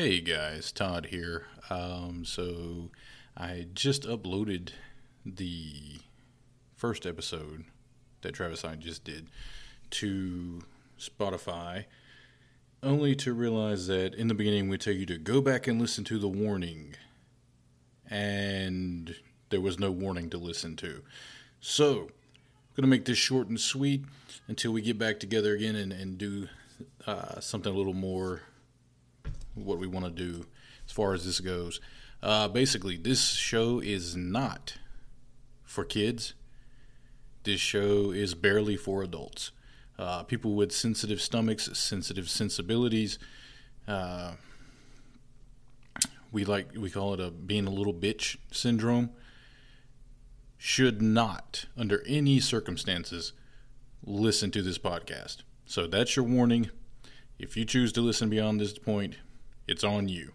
Hey guys, Todd here. Um, so I just uploaded the first episode that Travis and I just did to Spotify, only to realize that in the beginning we tell you to go back and listen to the warning, and there was no warning to listen to. So I'm gonna make this short and sweet until we get back together again and, and do uh, something a little more what we want to do as far as this goes. Uh, basically, this show is not for kids. This show is barely for adults. Uh, people with sensitive stomachs, sensitive sensibilities. Uh, we like we call it a being a little bitch syndrome. Should not, under any circumstances, listen to this podcast. So that's your warning. If you choose to listen beyond this point, it's on you.